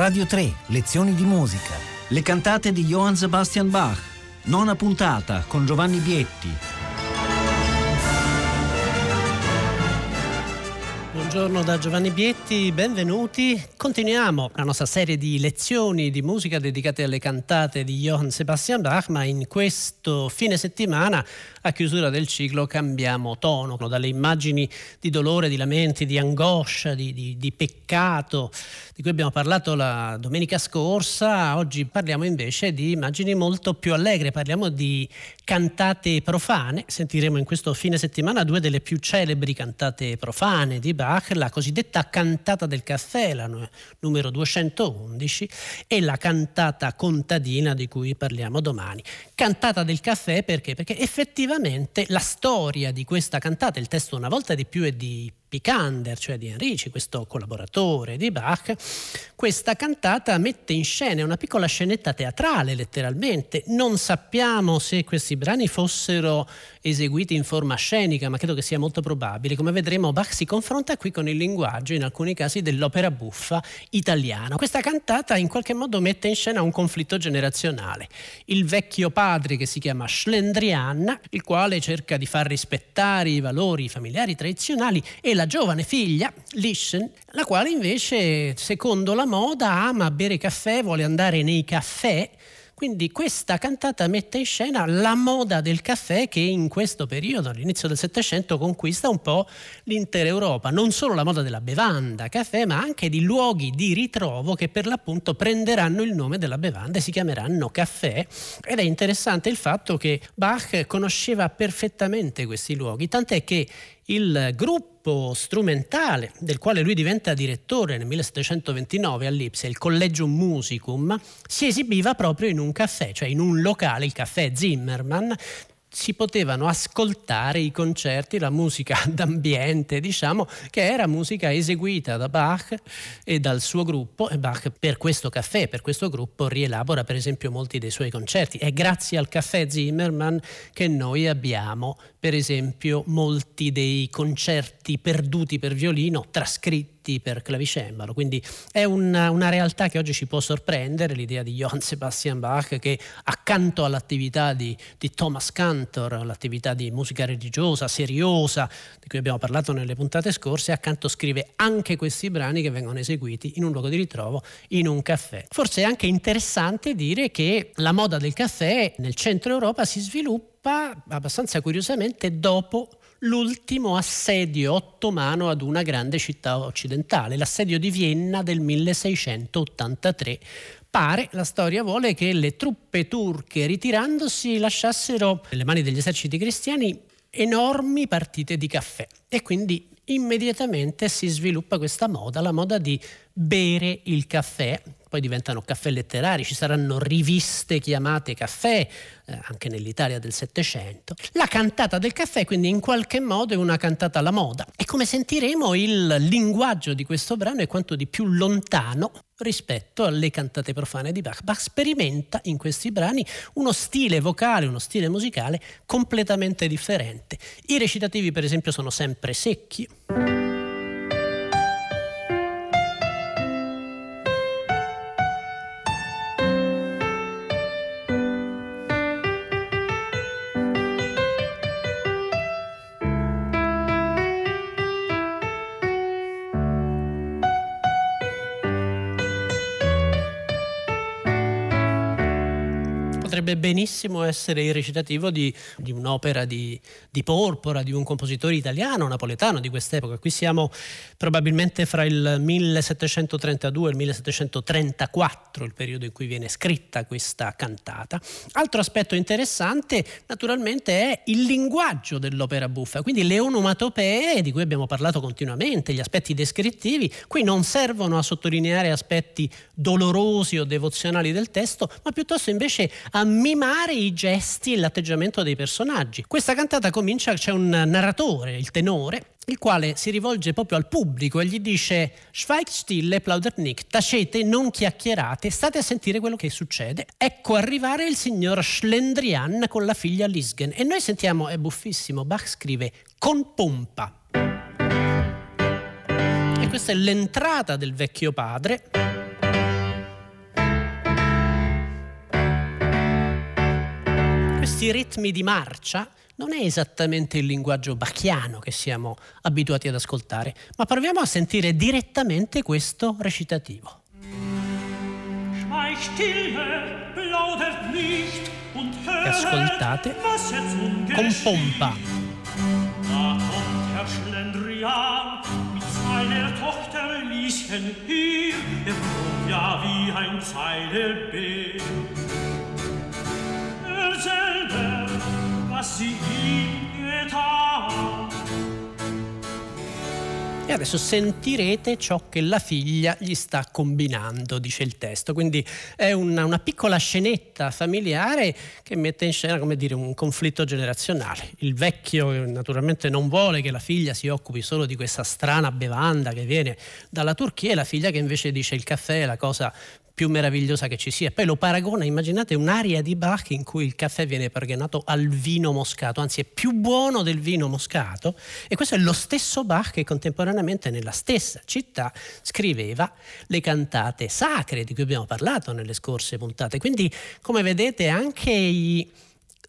Radio 3, lezioni di musica. Le cantate di Johann Sebastian Bach. Nona puntata con Giovanni Bietti. Buongiorno da Giovanni Bietti, benvenuti. Continuiamo la nostra serie di lezioni di musica dedicate alle cantate di Johann Sebastian Bach, ma in questo fine settimana, a chiusura del ciclo, cambiamo tono dalle immagini di dolore, di lamenti, di angoscia, di, di, di peccato di cui abbiamo parlato la domenica scorsa. Oggi parliamo invece di immagini molto più allegre, parliamo di cantate profane. Sentiremo in questo fine settimana due delle più celebri cantate profane di Bach, la cosiddetta cantata del caffè, la numero 211, e la cantata contadina di cui parliamo domani. Cantata del caffè perché? Perché effettivamente la storia di questa cantata, il testo una volta di più è di Picander, cioè di Enrici, questo collaboratore di Bach, questa cantata mette in scena una piccola scenetta teatrale letteralmente. Non sappiamo se questi brani fossero eseguiti in forma scenica, ma credo che sia molto probabile. Come vedremo Bach si confronta qui con il linguaggio, in alcuni casi, dell'opera buffa italiana. Questa cantata in qualche modo mette in scena un conflitto generazionale. Il vecchio padre che si chiama Schlendrian, il quale cerca di far rispettare i valori familiari tradizionali e la giovane figlia, Lischen, la quale invece, secondo la moda, ama bere caffè, vuole andare nei caffè quindi questa cantata mette in scena la moda del caffè che in questo periodo, all'inizio del Settecento, conquista un po' l'intera Europa. Non solo la moda della bevanda caffè, ma anche di luoghi di ritrovo che per l'appunto prenderanno il nome della bevanda e si chiameranno caffè. Ed è interessante il fatto che Bach conosceva perfettamente questi luoghi, tant'è che il gruppo strumentale del quale lui diventa direttore nel 1729 a Lipsia, il Collegium Musicum, si esibiva proprio in un caffè, cioè in un locale, il caffè Zimmermann, si potevano ascoltare i concerti, la musica d'ambiente, diciamo, che era musica eseguita da Bach e dal suo gruppo e Bach per questo caffè, per questo gruppo rielabora per esempio molti dei suoi concerti. È grazie al caffè Zimmermann che noi abbiamo per esempio molti dei concerti perduti per violino trascritti per clavicembalo, quindi è una, una, realtà che oggi ci può sorprendere, l'idea di Johann Sebastian Bach che accanto all'attività di, di Thomas Cantor, l'attività di musica religiosa, seriosa, di cui abbiamo parlato nelle puntate scorse, accanto scrive anche questi brani che vengono eseguiti in un luogo di ritrovo, in un caffè. Forse è anche interessante dire che la moda del caffè nel centro Europa si sviluppa abbastanza curiosamente dopo l'ultimo assedio ottomano ad una grande città occidentale, l'assedio di Vienna del 1683. Pare, la storia vuole, che le truppe turche ritirandosi lasciassero nelle mani degli eserciti cristiani enormi partite di caffè e quindi immediatamente si sviluppa questa moda, la moda di bere il caffè, poi diventano caffè letterari, ci saranno riviste chiamate caffè, eh, anche nell'Italia del Settecento. La cantata del caffè quindi in qualche modo è una cantata alla moda e come sentiremo il linguaggio di questo brano è quanto di più lontano rispetto alle cantate profane di Bach. Bach sperimenta in questi brani uno stile vocale, uno stile musicale completamente differente. I recitativi per esempio sono sempre secchi. Potrebbe benissimo essere il recitativo di, di un'opera di, di, Porpora, di un compositore italiano, napoletano di quest'epoca. Qui siamo probabilmente fra il 1732 e il 1734, il periodo in cui viene scritta questa cantata. Altro aspetto interessante naturalmente è il linguaggio dell'opera buffa, quindi le onomatopee di cui abbiamo parlato continuamente, gli aspetti descrittivi, qui non servono a sottolineare aspetti dolorosi o devozionali del testo, ma piuttosto invece a mimare i gesti e l'atteggiamento dei personaggi. Questa cantata comincia, c'è un narratore, il tenore, il quale si rivolge proprio al pubblico e gli dice Schweigt stille, plaudert nicht, tacete, non chiacchierate, state a sentire quello che succede. Ecco arrivare il signor Schlendrian con la figlia Lisgen e noi sentiamo, è buffissimo, Bach scrive con pompa. E questa è l'entrata del vecchio padre questi ritmi di marcia non è esattamente il linguaggio bacchiano che siamo abituati ad ascoltare, ma proviamo a sentire direttamente questo recitativo. Che ascoltate con pompa. Seiner Tochter Lieschen hier, er flog ja wie ein Zeilenbeer. E adesso sentirete ciò che la figlia gli sta combinando, dice il testo. Quindi è una, una, piccola scenetta familiare che mette in scena, come dire, un conflitto generazionale. Il vecchio naturalmente non vuole che la figlia si occupi solo di questa strana bevanda che viene dalla Turchia e la figlia che invece dice il caffè è la cosa più meravigliosa che ci sia. Poi lo paragona, immaginate un'aria di Bach in cui il caffè viene paragonato al vino moscato, anzi è più buono del vino moscato e questo è lo stesso Bach che contemporaneamente nella stessa città scriveva le cantate sacre di cui abbiamo parlato nelle scorse puntate. Quindi come vedete anche i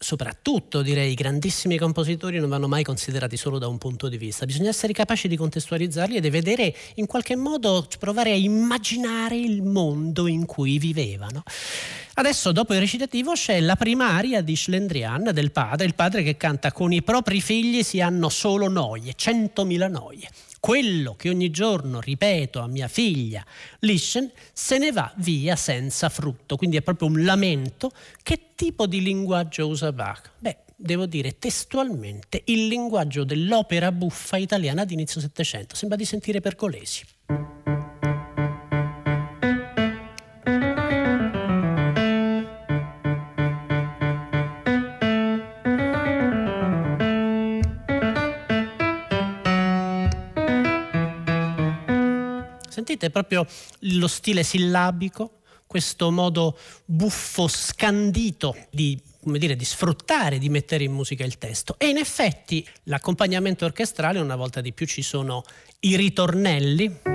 soprattutto direi i grandissimi compositori non vanno mai considerati solo da un punto di vista, bisogna essere capaci di contestualizzarli e di vedere in qualche modo provare a immaginare il mondo in cui vivevano. Adesso dopo il recitativo c'è la prima aria di Schlendrian del padre, il padre che canta con i propri figli si hanno solo noie, centomila noie quello che ogni giorno ripeto a mia figlia Lischen se ne va via senza frutto, quindi è proprio un lamento. Che tipo di linguaggio usa Bach? Beh, devo dire testualmente il linguaggio dell'opera buffa italiana di inizio Settecento, sembra di sentire Pergolesi. Sentite proprio lo stile sillabico, questo modo buffo, scandito di, dire, di sfruttare, di mettere in musica il testo. E in effetti l'accompagnamento orchestrale, una volta di più ci sono i ritornelli.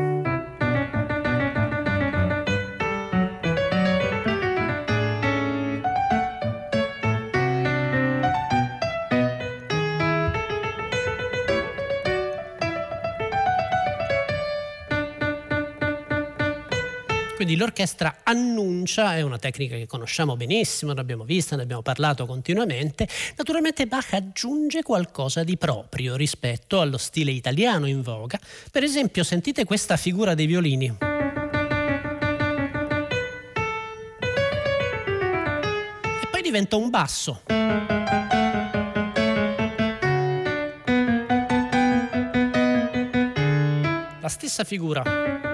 L'orchestra annuncia, è una tecnica che conosciamo benissimo, l'abbiamo vista, ne abbiamo parlato continuamente. Naturalmente Bach aggiunge qualcosa di proprio rispetto allo stile italiano in voga. Per esempio, sentite questa figura dei violini. E poi diventa un basso. La stessa figura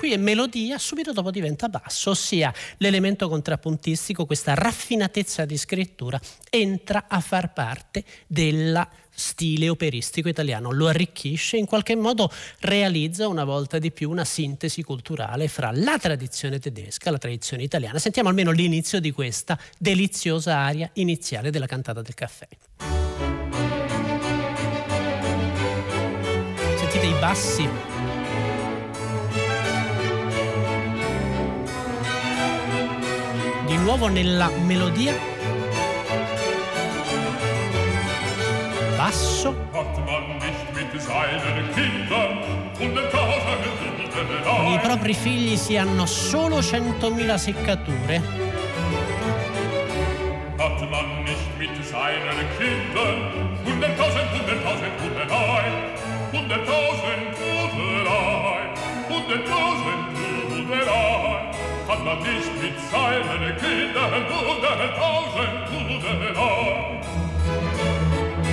qui è melodia, subito dopo diventa basso, ossia l'elemento contrappuntistico, questa raffinatezza di scrittura, entra a far parte della stile operistico italiano, lo arricchisce in qualche modo realizza una volta di più una sintesi culturale fra la tradizione tedesca e la tradizione italiana. Sentiamo almeno l'inizio di questa deliziosa aria iniziale della cantata del caffè. Sentite i bassi nuovo nella melodia? Basso? I propri figli si hanno solo centomila seccature. Hat man nicht mit seinen Kindern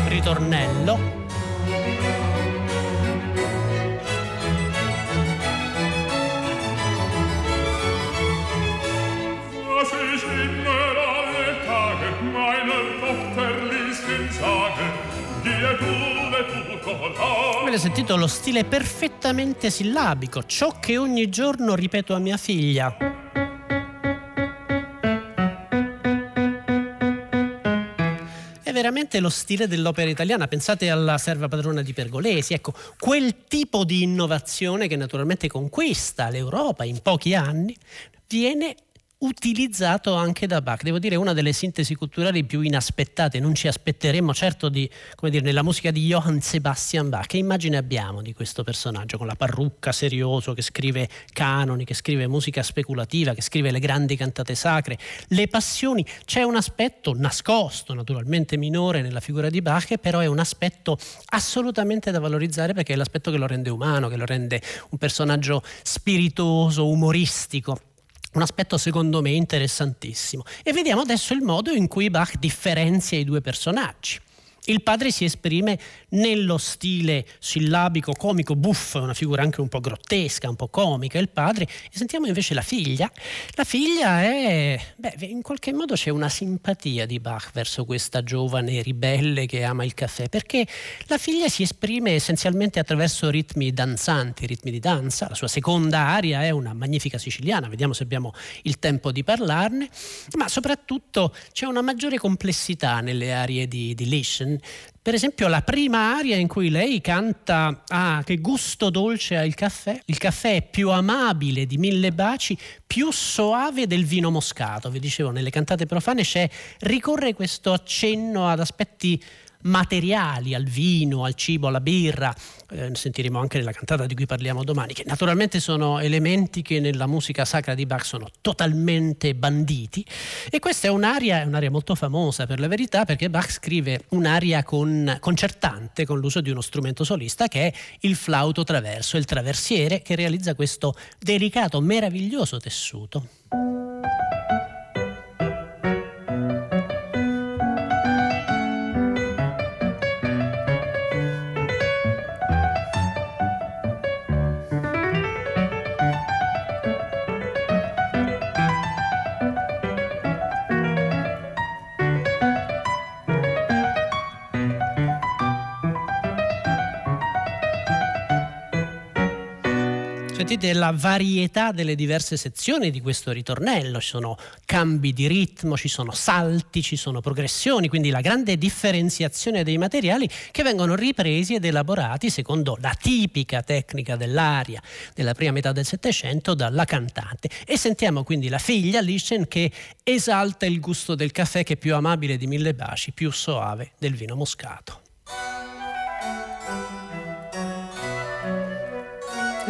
Ritornello. Was ich immer alle Tage meiner Tochter ließ sagen, Avete sentito lo stile perfettamente sillabico, ciò che ogni giorno ripeto a mia figlia. Veramente lo stile dell'opera italiana. Pensate alla serva padrona di Pergolesi, ecco, quel tipo di innovazione che naturalmente conquista l'Europa in pochi anni viene utilizzato anche da Bach. Devo dire una delle sintesi culturali più inaspettate, non ci aspetteremmo certo di, come dire, nella musica di Johann Sebastian Bach. Che immagine abbiamo di questo personaggio con la parrucca serioso che scrive canoni, che scrive musica speculativa, che scrive le grandi cantate sacre, le passioni. C'è un aspetto nascosto, naturalmente minore nella figura di Bach, però è un aspetto assolutamente da valorizzare perché è l'aspetto che lo rende umano, che lo rende un personaggio spiritoso, umoristico un aspetto secondo me interessantissimo. E vediamo adesso il modo in cui Bach differenzia i due personaggi. Il padre si esprime nello stile sillabico, comico, buffo, una figura anche un po' grottesca, un po' comica, il padre. E sentiamo invece la figlia. La figlia è, beh, in qualche modo c'è una simpatia di Bach verso questa giovane ribelle che ama il caffè, perché la figlia si esprime essenzialmente attraverso ritmi danzanti, ritmi di danza. La sua seconda aria è una magnifica siciliana, vediamo se abbiamo il tempo di parlarne, ma soprattutto c'è una maggiore complessità nelle arie di, di Lischen per esempio la prima aria in cui lei canta Ah, che gusto dolce ha il caffè. Il caffè è più amabile di mille baci, più soave del vino moscato. Vi dicevo, nelle cantate profane c'è, ricorre questo accenno ad aspetti materiali, al vino, al cibo, alla birra, eh, sentiremo anche nella cantata di cui parliamo domani, che naturalmente sono elementi che nella musica sacra di Bach sono totalmente banditi e questa è un'aria, un'aria molto famosa per la verità perché Bach scrive un'aria con, concertante con l'uso di uno strumento solista che è il flauto traverso, il traversiere che realizza questo delicato, meraviglioso tessuto. Sentite la varietà delle diverse sezioni di questo ritornello, ci sono cambi di ritmo, ci sono salti, ci sono progressioni, quindi la grande differenziazione dei materiali che vengono ripresi ed elaborati secondo la tipica tecnica dell'aria della prima metà del Settecento dalla cantante. E sentiamo quindi la figlia Lichen che esalta il gusto del caffè che è più amabile di mille baci, più soave del vino moscato.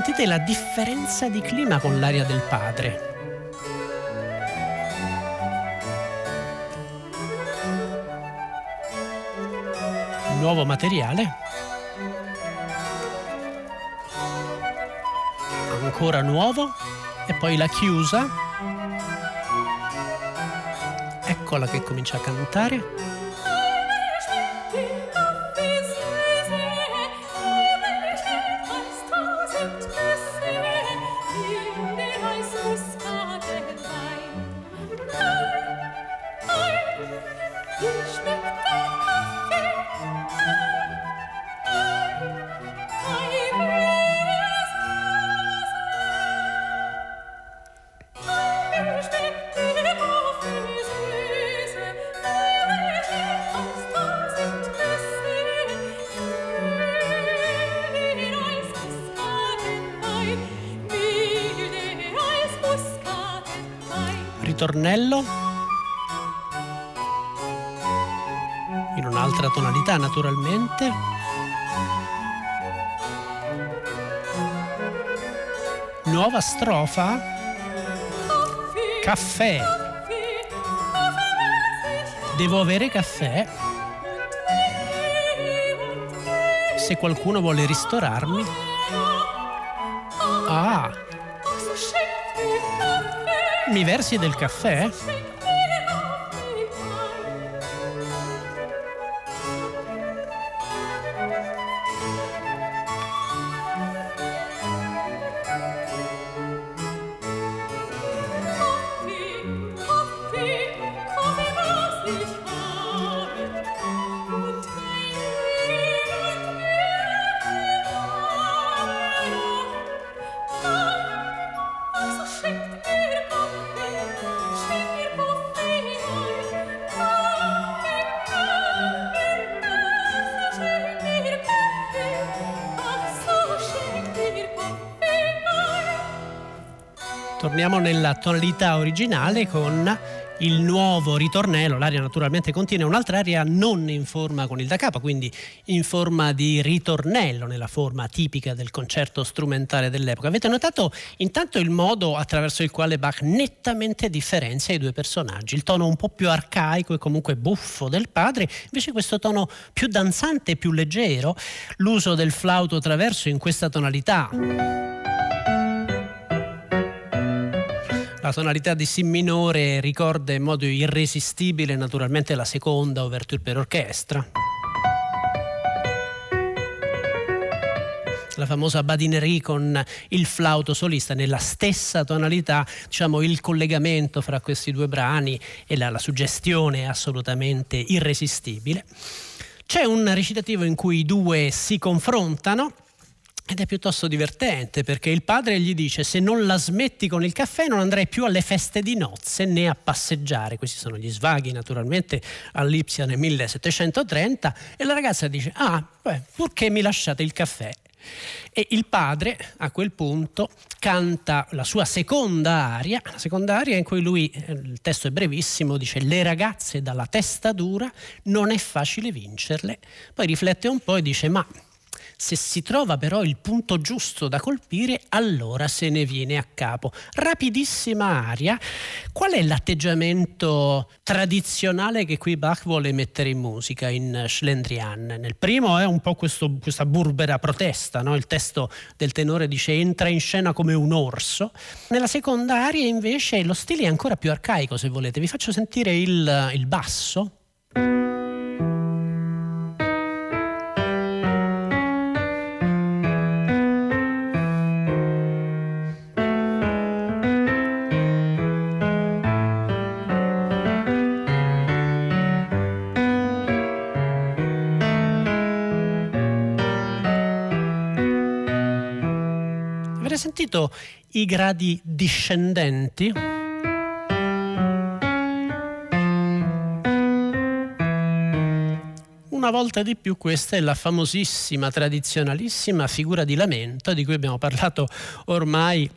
Sentite la differenza di clima con l'aria del padre. Nuovo materiale. Ancora nuovo. E poi la chiusa. Eccola che comincia a cantare. Ritornello in un'altra tonalità naturalmente. Nuova strofa. Caffè. Devo avere caffè. Se qualcuno vuole ristorarmi. Mi versi del caffè? Torniamo nella tonalità originale con il nuovo ritornello, l'aria naturalmente contiene un'altra aria non in forma con il da capo, quindi in forma di ritornello, nella forma tipica del concerto strumentale dell'epoca. Avete notato intanto il modo attraverso il quale Bach nettamente differenzia i due personaggi, il tono un po' più arcaico e comunque buffo del padre, invece questo tono più danzante, più leggero, l'uso del flauto traverso in questa tonalità. La tonalità di Si minore ricorda in modo irresistibile naturalmente la seconda ouverture per orchestra. la famosa badinerie con il flauto solista nella stessa tonalità, diciamo il collegamento fra questi due brani e la, la suggestione è assolutamente irresistibile. C'è un recitativo in cui i due si confrontano ed è piuttosto divertente perché il padre gli dice se non la smetti con il caffè non andrai più alle feste di nozze né a passeggiare. Questi sono gli svaghi naturalmente all'Ipsia nel 1730 e la ragazza dice ah, beh, purché mi lasciate il caffè. E il padre a quel punto canta la sua seconda aria, la seconda aria in cui lui, eh, il testo è brevissimo, dice le ragazze dalla testa dura non è facile vincerle. Poi riflette un po' e dice ma se si trova però il punto giusto da colpire, allora se ne viene a capo. Rapidissima aria. Qual è l'atteggiamento tradizionale che qui Bach vuole mettere in musica in Schlendrian? Nel primo è un po' questo, questa burbera protesta, no? il testo del tenore dice entra in scena come un orso. Nella seconda aria invece lo stile è ancora più arcaico se volete. Vi faccio sentire il, il basso. Sentito i gradi discendenti? Una volta di più questa è la famosissima, tradizionalissima figura di lamento di cui abbiamo parlato ormai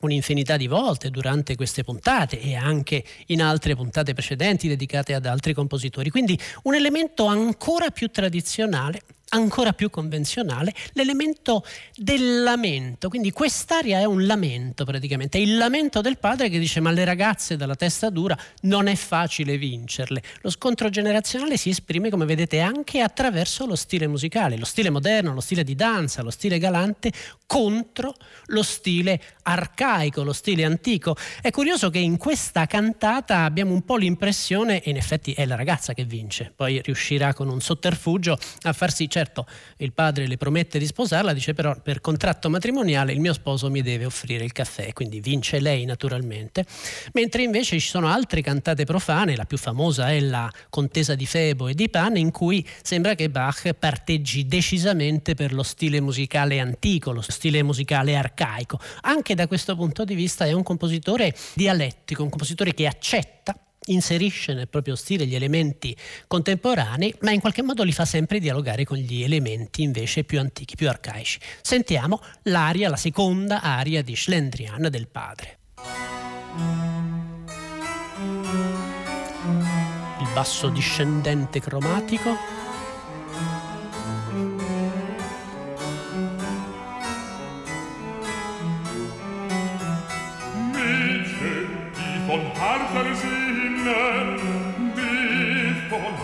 un'infinità di volte durante queste puntate e anche in altre puntate precedenti dedicate ad altri compositori. Quindi un elemento ancora più tradizionale ancora più convenzionale, l'elemento del lamento. Quindi quest'aria è un lamento praticamente, è il lamento del padre che dice ma le ragazze dalla testa dura non è facile vincerle. Lo scontro generazionale si esprime, come vedete, anche attraverso lo stile musicale, lo stile moderno, lo stile di danza, lo stile galante contro lo stile arcaico, lo stile antico. È curioso che in questa cantata abbiamo un po' l'impressione, e in effetti è la ragazza che vince, poi riuscirà con un sotterfugio a farsi certo il padre le promette di sposarla, dice però per contratto matrimoniale il mio sposo mi deve offrire il caffè, quindi vince lei naturalmente, mentre invece ci sono altre cantate profane, la più famosa è la contesa di Febo e di Pan, in cui sembra che Bach parteggi decisamente per lo stile musicale antico, lo stile musicale arcaico. Anche da questo punto di vista è un compositore dialettico, un compositore che accetta inserisce nel proprio stile gli elementi contemporanei, ma in qualche modo li fa sempre dialogare con gli elementi invece più antichi, più arcaici. Sentiamo l'aria, la seconda aria di Schlendrian del padre. Il basso discendente cromatico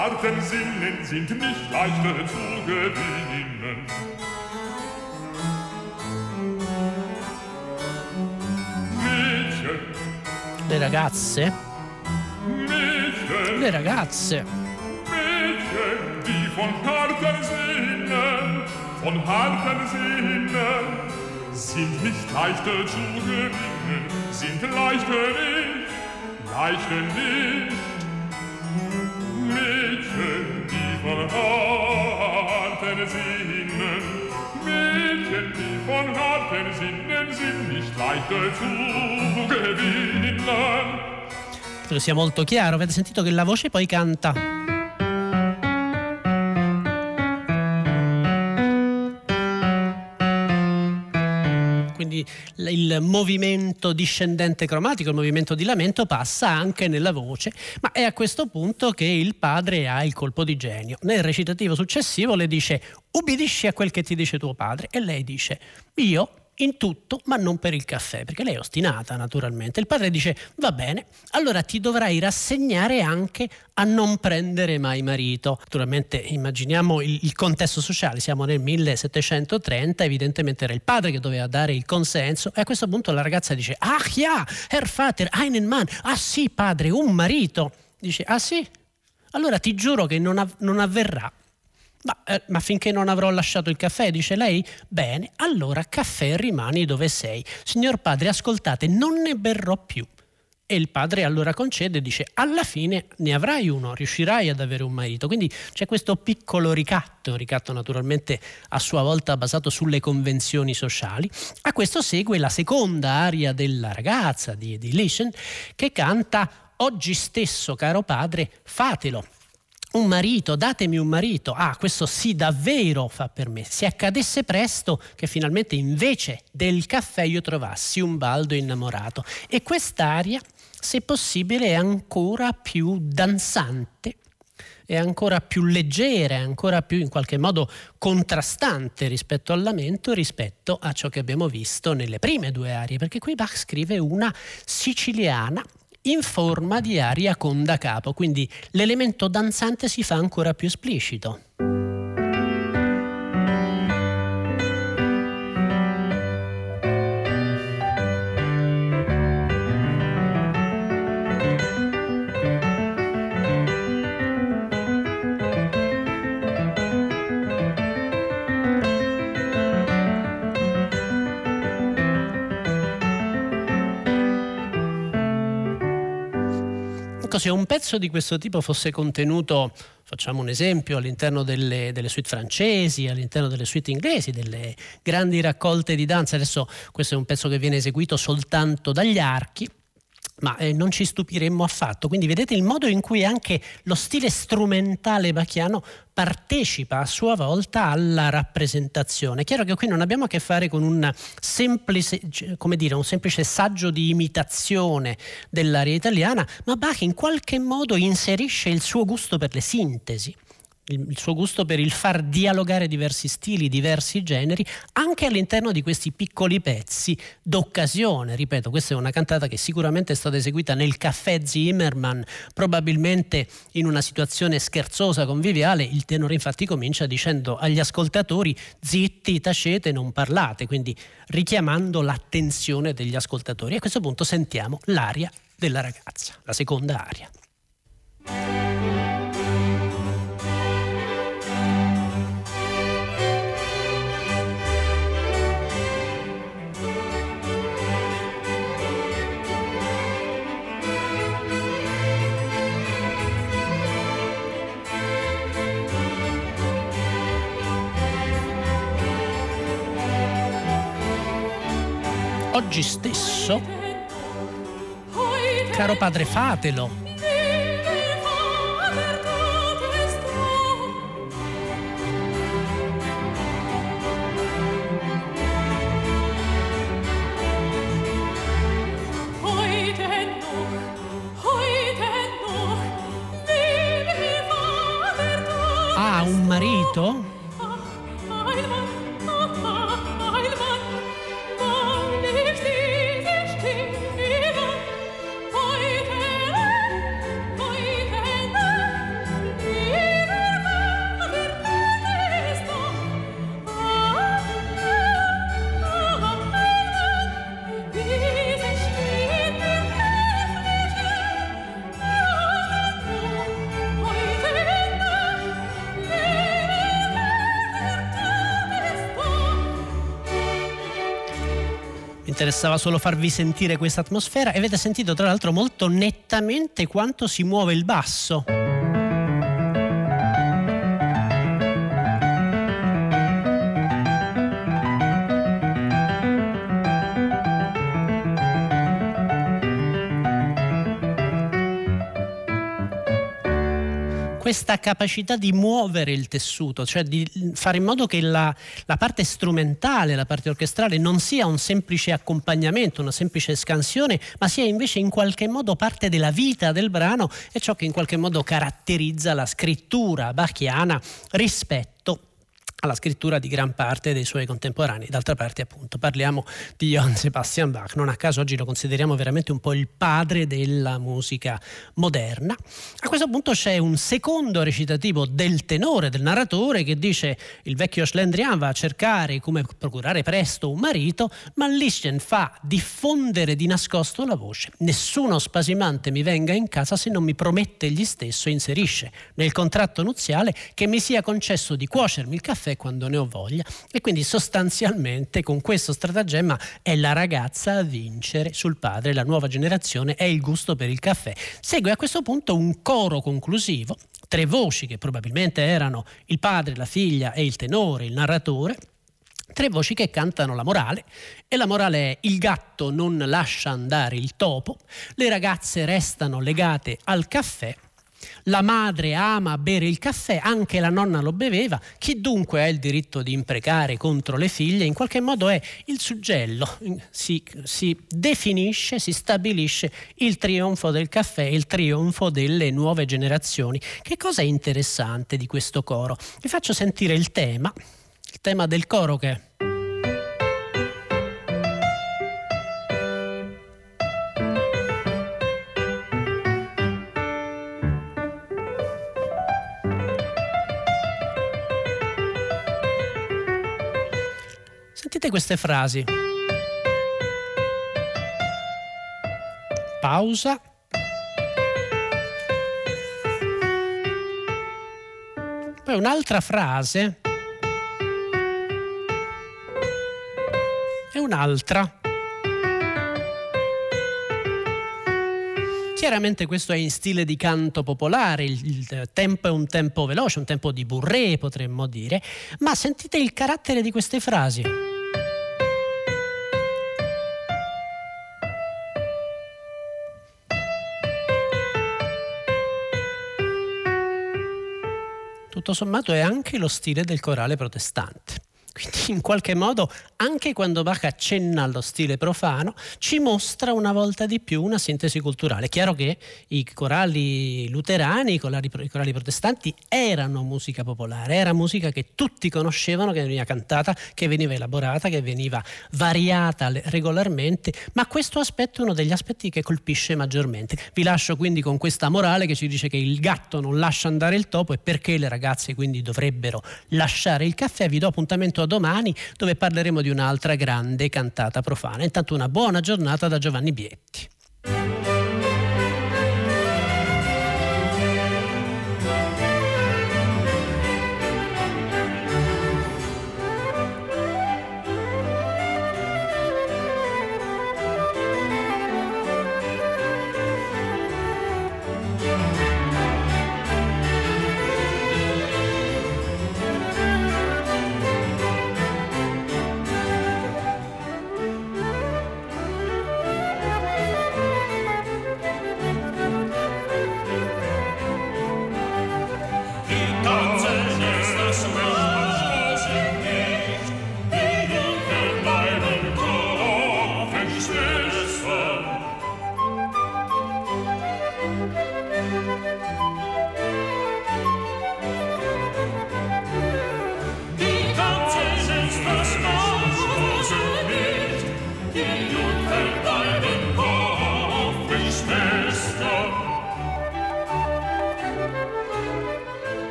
harten Sinnen sind nicht leichter zu gewinnen. Mädchen. Le ragazze? Mädchen. Le ragazze. Mädchen, die von harten Sinnen, von harten Sinnen, sind nicht leichter zu gewinnen, sind leichter nicht, leichter nicht. Von harten Sinnen, Mädchen, die von harten Sinnen sind nicht leichter zu gewinnen. Credo sia molto chiaro, avete sentito che la voce poi canta. Il movimento discendente cromatico, il movimento di lamento passa anche nella voce, ma è a questo punto che il padre ha il colpo di genio. Nel recitativo successivo le dice ubbidisci a quel che ti dice tuo padre e lei dice io in tutto, ma non per il caffè, perché lei è ostinata naturalmente. Il padre dice, va bene, allora ti dovrai rassegnare anche a non prendere mai marito. Naturalmente immaginiamo il, il contesto sociale, siamo nel 1730, evidentemente era il padre che doveva dare il consenso e a questo punto la ragazza dice, ah ja, Herr Vater, einen Mann, ah sì padre, un marito. Dice, ah sì? Allora ti giuro che non, av- non avverrà ma, eh, ma, finché non avrò lasciato il caffè, dice lei? Bene, allora caffè rimani dove sei. Signor padre, ascoltate, non ne berrò più. E il padre allora concede e dice alla fine ne avrai uno, riuscirai ad avere un marito. Quindi c'è questo piccolo ricatto, ricatto naturalmente a sua volta basato sulle convenzioni sociali. A questo segue la seconda aria della ragazza di, di che canta Oggi stesso, caro padre, fatelo un marito, datemi un marito. Ah, questo sì davvero fa per me. Se accadesse presto che finalmente invece del caffè io trovassi un baldo innamorato. E quest'aria, se possibile, è ancora più danzante, è ancora più leggera, è ancora più in qualche modo contrastante rispetto al lamento, rispetto a ciò che abbiamo visto nelle prime due arie, perché qui Bach scrive una siciliana in forma di aria con da capo, quindi l'elemento danzante si fa ancora più esplicito. Se un pezzo di questo tipo fosse contenuto, facciamo un esempio, all'interno delle, delle suite francesi, all'interno delle suite inglesi, delle grandi raccolte di danza, adesso questo è un pezzo che viene eseguito soltanto dagli archi, ma eh, non ci stupiremmo affatto. Quindi vedete il modo in cui anche lo stile strumentale bachiano partecipa a sua volta alla rappresentazione. È chiaro che qui non abbiamo a che fare con un semplice, dire, un semplice saggio di imitazione dell'aria italiana, ma Bach in qualche modo inserisce il suo gusto per le sintesi il, suo gusto per il far dialogare diversi stili, diversi generi, anche all'interno di questi piccoli pezzi d'occasione. Ripeto, questa è una cantata che sicuramente è stata eseguita nel caffè Zimmerman, probabilmente in una situazione scherzosa, conviviale. Il tenore infatti comincia dicendo agli ascoltatori zitti, tacete, non parlate, quindi richiamando l'attenzione degli ascoltatori. A questo punto sentiamo l'aria della ragazza, la seconda aria. Oggi stesso? Caro padre, fatelo. Ah, un marito? Interessava solo farvi sentire questa atmosfera e avete sentito tra l'altro molto nettamente quanto si muove il basso. Questa capacità di muovere il tessuto, cioè di fare in modo che la, la parte strumentale, la parte orchestrale non sia un semplice accompagnamento, una semplice scansione, ma sia invece in qualche modo parte della vita del brano e ciò che in qualche modo caratterizza la scrittura bachiana rispetto alla scrittura di gran parte dei suoi contemporanei. D'altra parte, appunto, parliamo di Johann Sebastian Bach. Non a caso oggi lo consideriamo veramente un po' il padre della musica moderna. A questo punto c'è un secondo recitativo del tenore, del narratore, che dice il vecchio Schlendrian va a cercare come procurare presto un marito, ma Lichten fa diffondere di nascosto la voce. Nessuno spasimante mi venga in casa se non mi promette egli stesso inserisce nel contratto nuziale che mi sia concesso di cuocermi il caffè caffè quando ne ho voglia e quindi sostanzialmente con questo stratagemma è la ragazza a vincere sul padre, la nuova generazione è il gusto per il caffè. Segue a questo punto un coro conclusivo, tre voci che probabilmente erano il padre, la figlia e il tenore, il narratore, tre voci che cantano la morale e la morale è il gatto non lascia andare il topo, le ragazze restano legate al caffè la madre ama bere il caffè, anche la nonna lo beveva. Chi dunque ha il diritto di imprecare contro le figlie, in qualche modo è il suggello. Si, si definisce, si stabilisce il trionfo del caffè, il trionfo delle nuove generazioni. Che cosa è interessante di questo coro? Vi faccio sentire il tema, il tema del coro che Sentite queste frasi. Pausa. Poi un'altra frase. E un'altra. Chiaramente questo è in stile di canto popolare, il, il, tempo è un tempo veloce, un tempo di burré potremmo dire, ma sentite il carattere di queste frasi. Tutto sommato è anche lo stile del corale protestante. Quindi in qualche modo, anche quando Bach accenna allo stile profano, ci mostra una volta di più una sintesi culturale. Chiaro che i corali luterani, i corali, i corali protestanti erano musica popolare, era musica che tutti conoscevano, che veniva cantata, che veniva elaborata, che veniva variata regolarmente, ma questo aspetto è uno degli aspetti che colpisce maggiormente. Vi lascio quindi con questa morale che ci dice che il gatto non lascia andare il topo e perché le ragazze quindi dovrebbero lasciare il caffè. Vi do appuntamento a domani dove parleremo di un'altra grande cantata profana. Intanto una buona giornata da Giovanni Bietti.